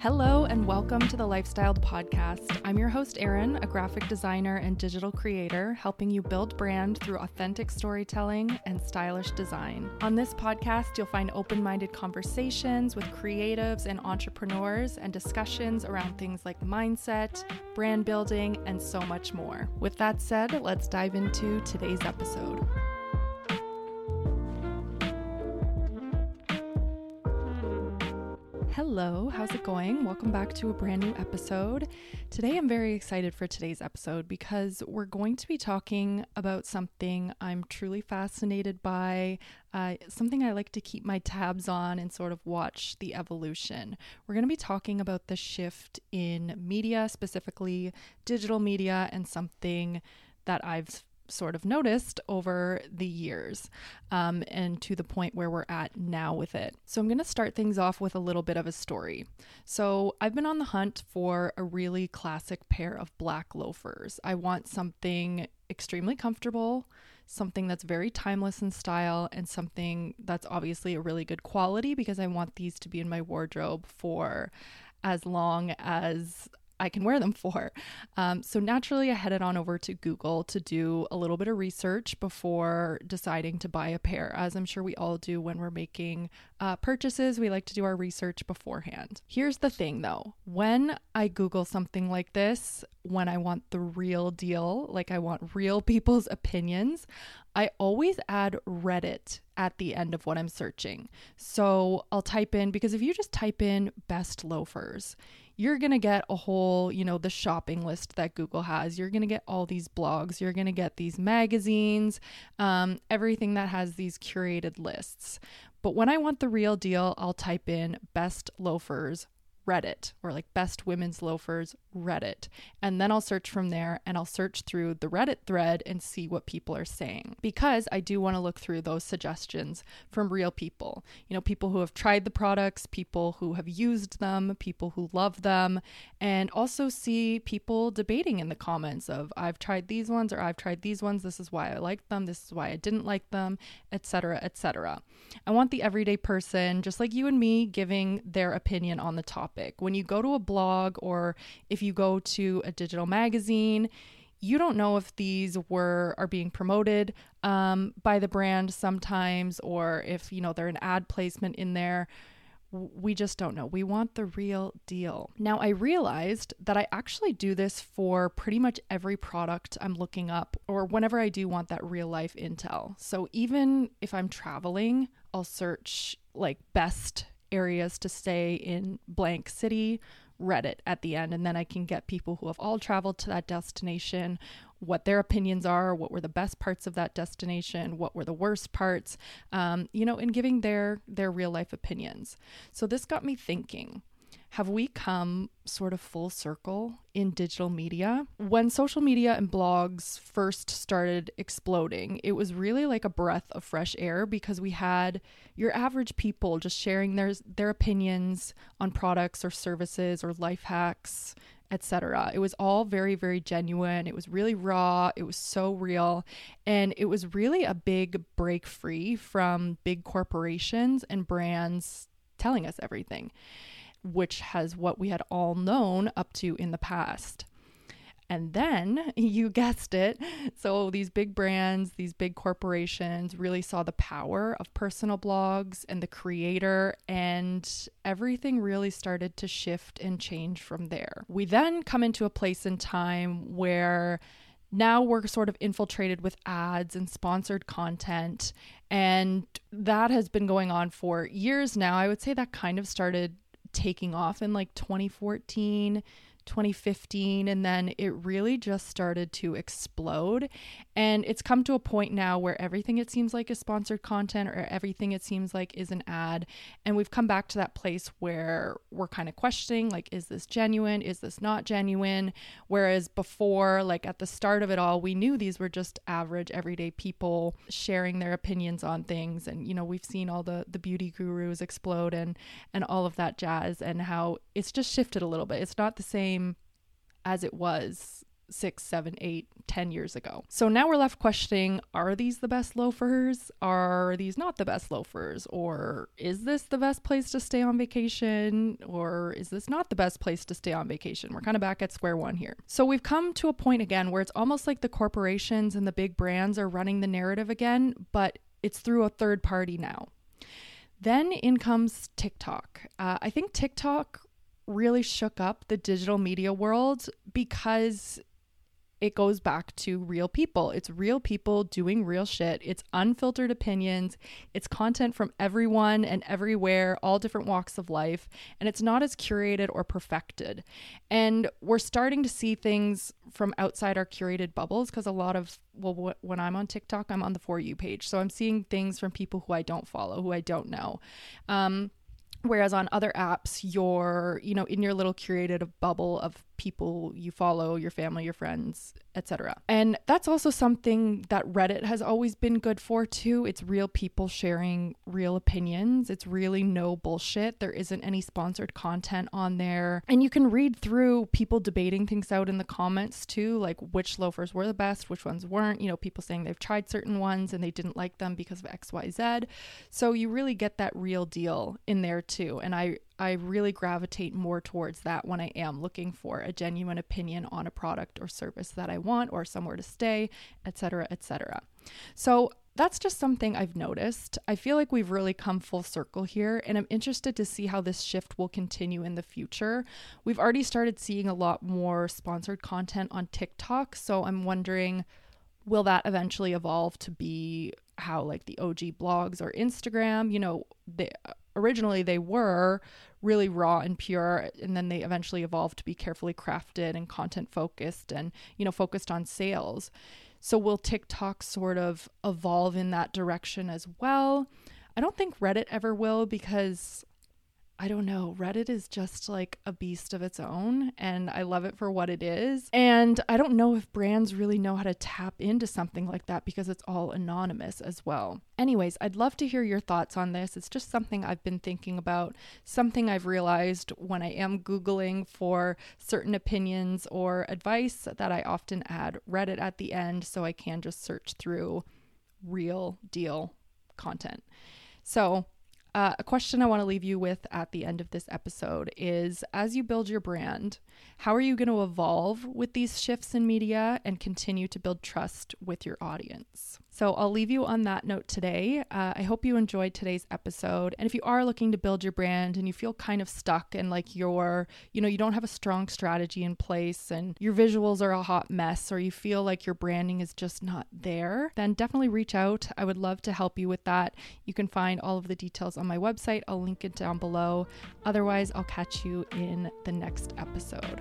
Hello, and welcome to the Lifestyled Podcast. I'm your host, Erin, a graphic designer and digital creator, helping you build brand through authentic storytelling and stylish design. On this podcast, you'll find open minded conversations with creatives and entrepreneurs and discussions around things like mindset, brand building, and so much more. With that said, let's dive into today's episode. Hello, how's it going? Welcome back to a brand new episode. Today I'm very excited for today's episode because we're going to be talking about something I'm truly fascinated by, uh, something I like to keep my tabs on and sort of watch the evolution. We're going to be talking about the shift in media, specifically digital media, and something that I've sort of noticed over the years um, and to the point where we're at now with it. So, I'm going to start things off with a little bit of a story. So, I've been on the hunt for a really classic pair of black loafers. I want something extremely comfortable, something that's very timeless in style, and something that's obviously a really good quality because I want these to be in my wardrobe for as long as I can wear them for. Um, so naturally, I headed on over to Google to do a little bit of research before deciding to buy a pair, as I'm sure we all do when we're making uh, purchases. We like to do our research beforehand. Here's the thing though when I Google something like this, when I want the real deal, like I want real people's opinions, I always add Reddit at the end of what I'm searching. So I'll type in, because if you just type in best loafers, you're going to get a whole, you know, the shopping list that Google has. You're going to get all these blogs. You're going to get these magazines, um, everything that has these curated lists. But when I want the real deal, I'll type in best loafers Reddit or like best women's loafers Reddit. And then I'll search from there and I'll search through the Reddit thread and see what people are saying because I do want to look through those suggestions from real people. You know, people who have tried the products, people who have used them, people who love them, and also see people debating in the comments of I've tried these ones or I've tried these ones, this is why I liked them, this is why I didn't like them, etc., etc. I want the everyday person just like you and me giving their opinion on the topic. When you go to a blog or if if you go to a digital magazine, you don't know if these were are being promoted um, by the brand sometimes or if you know they're an ad placement in there we just don't know. We want the real deal. Now, I realized that I actually do this for pretty much every product I'm looking up or whenever I do want that real life intel. So, even if I'm traveling, I'll search like best areas to stay in blank city Reddit at the end, and then I can get people who have all traveled to that destination, what their opinions are, what were the best parts of that destination, what were the worst parts, um, you know, and giving their their real life opinions. So this got me thinking have we come sort of full circle in digital media? When social media and blogs first started exploding, it was really like a breath of fresh air because we had your average people just sharing their their opinions on products or services or life hacks, etc. It was all very very genuine. It was really raw, it was so real, and it was really a big break free from big corporations and brands telling us everything which has what we had all known up to in the past. And then you guessed it. So these big brands, these big corporations really saw the power of personal blogs and the creator, and everything really started to shift and change from there. We then come into a place in time where now we're sort of infiltrated with ads and sponsored content. And that has been going on for years now. I would say that kind of started taking off in like 2014 2015 and then it really just started to explode. And it's come to a point now where everything it seems like is sponsored content or everything it seems like is an ad. And we've come back to that place where we're kind of questioning like is this genuine? Is this not genuine? Whereas before like at the start of it all we knew these were just average everyday people sharing their opinions on things. And you know we've seen all the the beauty gurus explode and and all of that jazz and how it's just shifted a little bit. It's not the same as it was six, seven, eight, ten years ago. So now we're left questioning are these the best loafers? Are these not the best loafers? Or is this the best place to stay on vacation? Or is this not the best place to stay on vacation? We're kind of back at square one here. So we've come to a point again where it's almost like the corporations and the big brands are running the narrative again, but it's through a third party now. Then in comes TikTok. Uh, I think TikTok really shook up the digital media world because it goes back to real people. It's real people doing real shit. It's unfiltered opinions. It's content from everyone and everywhere, all different walks of life. And it's not as curated or perfected. And we're starting to see things from outside our curated bubbles because a lot of, well, when I'm on TikTok, I'm on the For You page. So I'm seeing things from people who I don't follow, who I don't know. Um, whereas on other apps you're you know in your little curated bubble of people you follow, your family, your friends, etc. And that's also something that Reddit has always been good for too. It's real people sharing real opinions. It's really no bullshit. There isn't any sponsored content on there. And you can read through people debating things out in the comments too, like which loafers were the best, which ones weren't, you know, people saying they've tried certain ones and they didn't like them because of XYZ. So you really get that real deal in there too. And I I really gravitate more towards that when I am looking for a genuine opinion on a product or service that I want or somewhere to stay, etc., etc. So that's just something I've noticed. I feel like we've really come full circle here, and I'm interested to see how this shift will continue in the future. We've already started seeing a lot more sponsored content on TikTok, so I'm wondering will that eventually evolve to be how like the OG blogs or Instagram, you know, they originally they were really raw and pure and then they eventually evolved to be carefully crafted and content focused and you know focused on sales. So will tiktok sort of evolve in that direction as well? I don't think reddit ever will because I don't know. Reddit is just like a beast of its own, and I love it for what it is. And I don't know if brands really know how to tap into something like that because it's all anonymous as well. Anyways, I'd love to hear your thoughts on this. It's just something I've been thinking about, something I've realized when I am Googling for certain opinions or advice that I often add Reddit at the end so I can just search through real deal content. So, uh, a question I want to leave you with at the end of this episode is as you build your brand, how are you going to evolve with these shifts in media and continue to build trust with your audience? So I'll leave you on that note today. Uh, I hope you enjoyed today's episode. And if you are looking to build your brand and you feel kind of stuck and like you're, you know, you don't have a strong strategy in place and your visuals are a hot mess or you feel like your branding is just not there, then definitely reach out. I would love to help you with that. You can find all of the details on my website. I'll link it down below. Otherwise, I'll catch you in the next episode.